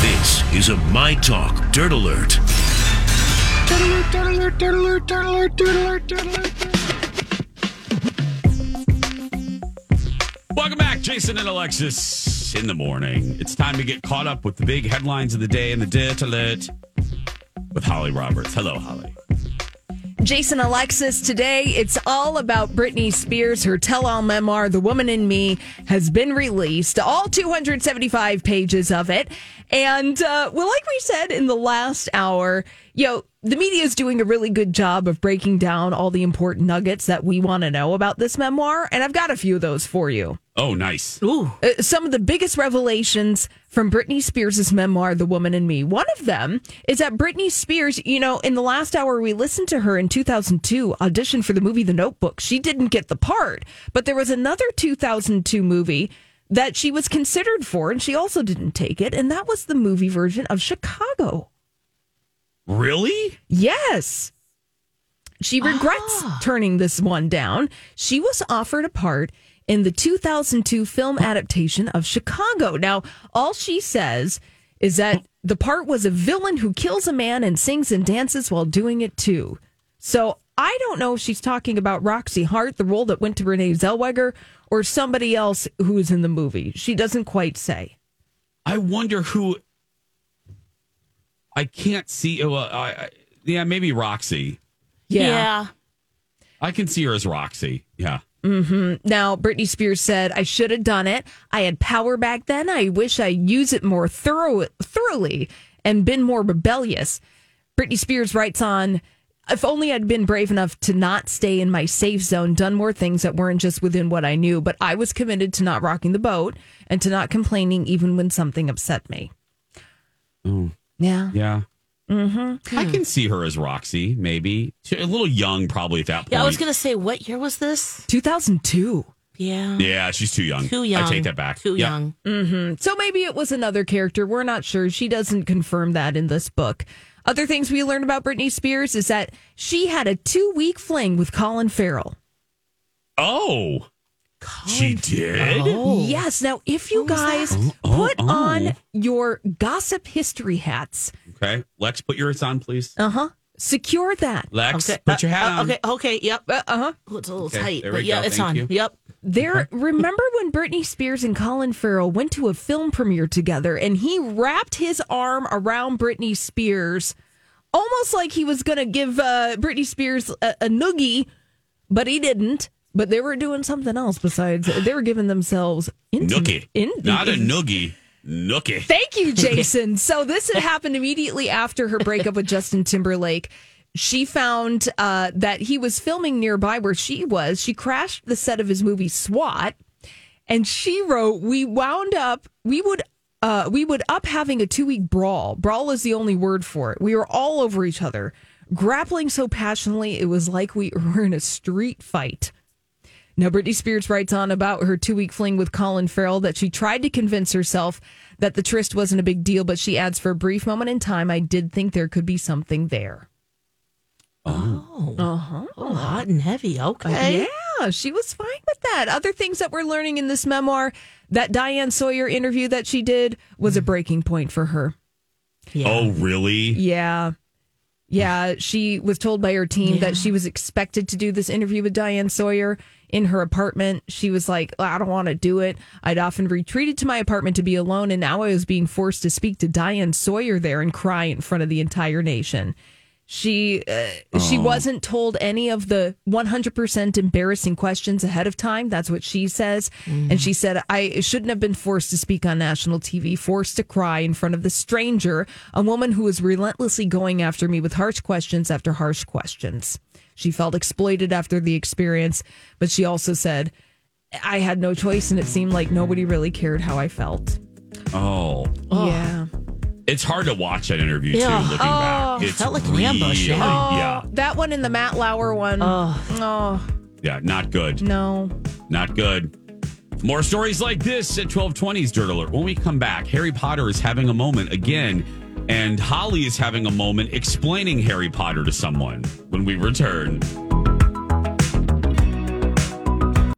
This is a My Talk Dirt Alert. Welcome back, Jason and Alexis in the morning. It's time to get caught up with the big headlines of the day and the Dirt Alert with Holly Roberts. Hello, Holly. Jason Alexis, today it's all about Britney Spears. Her tell all memoir, The Woman in Me, has been released, all 275 pages of it. And, uh, well, like we said in the last hour, you know, the media is doing a really good job of breaking down all the important nuggets that we want to know about this memoir. And I've got a few of those for you. Oh, nice. Uh, some of the biggest revelations from Britney Spears' memoir, The Woman in Me. One of them is that Britney Spears, you know, in the last hour we listened to her in 2002 audition for the movie The Notebook. She didn't get the part, but there was another 2002 movie that she was considered for and she also didn't take it, and that was the movie version of Chicago. Really? Yes. She regrets ah. turning this one down. She was offered a part in the 2002 film adaptation of Chicago. Now, all she says is that the part was a villain who kills a man and sings and dances while doing it too. So I don't know if she's talking about Roxie Hart, the role that went to Renee Zellweger, or somebody else who is in the movie. She doesn't quite say. I wonder who. I can't see. Well, I, I, yeah, maybe Roxie. Yeah. I can see her as Roxie. Yeah. Mm-hmm. Now, Britney Spears said, I should have done it. I had power back then. I wish I used it more thorough, thoroughly and been more rebellious. Britney Spears writes on, if only I'd been brave enough to not stay in my safe zone, done more things that weren't just within what I knew, but I was committed to not rocking the boat and to not complaining even when something upset me. Yeah. Yeah. Mm-hmm. I can see her as Roxie, maybe. She- A little young, probably at that point. Yeah, I was gonna say, what year was this? 2002. Yeah, Yeah, she's too young. too young. I take that back. Too Yeah. young. Mm-hmm. So maybe it was another character. We're not sure. She doesn't confirm that in this book. Other things we learned about Britney Spears is that she had a two week fling with Colin Farrell. Oh, she did. Yes. Now, if you guys Oh, put oh. on your gossip history hats, Okay, Lex, put yours on, please. uh huh, secure that. Lex, Okay, put your uh, hat uh, on. Okay, okay, yep. Uh huh. Oh, it's a little Okay, tight, there but we yeah, go. it's Thank on. you. Yep. There, remember when Britney Spears and Colin Farrell went to a film premiere together and he wrapped his arm around Britney Spears, almost like he was going to give uh, Britney Spears a, a noogie, but he didn't. But they were doing something else besides. They were giving themselves intimate- Nookie, in- not a noogie. Nookie. Thank you, Jason. so this had happened immediately after her breakup with Justin Timberlake. She found uh, that he was filming nearby where she was. She crashed the set of his movie SWAT, and she wrote, "We wound up. We would." Uh, we would up having a two week brawl. Brawl is the only word for it. We were all over each other, grappling so passionately it was like we were in a street fight. Now, Britney Spears writes on about her two week fling with Colin Farrell that she tried to convince herself that the tryst wasn't a big deal, but she adds, for a brief moment in time, I did think there could be something there. Oh, Uh-huh. Oh, hot and heavy. Okay. Yeah, she was fine with that. Other things that we're learning in this memoir that Diane Sawyer interview that she did was a breaking point for her. Yeah. Oh, really? Yeah. Yeah, she was told by her team that she was expected to do this interview with Diane Sawyer in her apartment. She was like, I don't want to do it. I'd often retreated to my apartment to be alone, and now I was being forced to speak to Diane Sawyer there and cry in front of the entire nation. She uh, she wasn't told any of the 100% embarrassing questions ahead of time. That's what she says. And she said I shouldn't have been forced to speak on national TV, forced to cry in front of the stranger, a woman who was relentlessly going after me with harsh questions after harsh questions. She felt exploited after the experience, but she also said I had no choice and it seemed like nobody really cared how I felt. Oh, Yeah. it's hard to watch that interview too. Yeah. Looking back, it's felt like really, ambush, yeah. yeah, That one and the Matt Lauer one. oh yeah, not good. no. Not good. More stories like this at 1220's Dirt Alert. When we come back, Harry Potter is having a moment again, and Holly is having a moment explaining Harry Potter to someone when we return.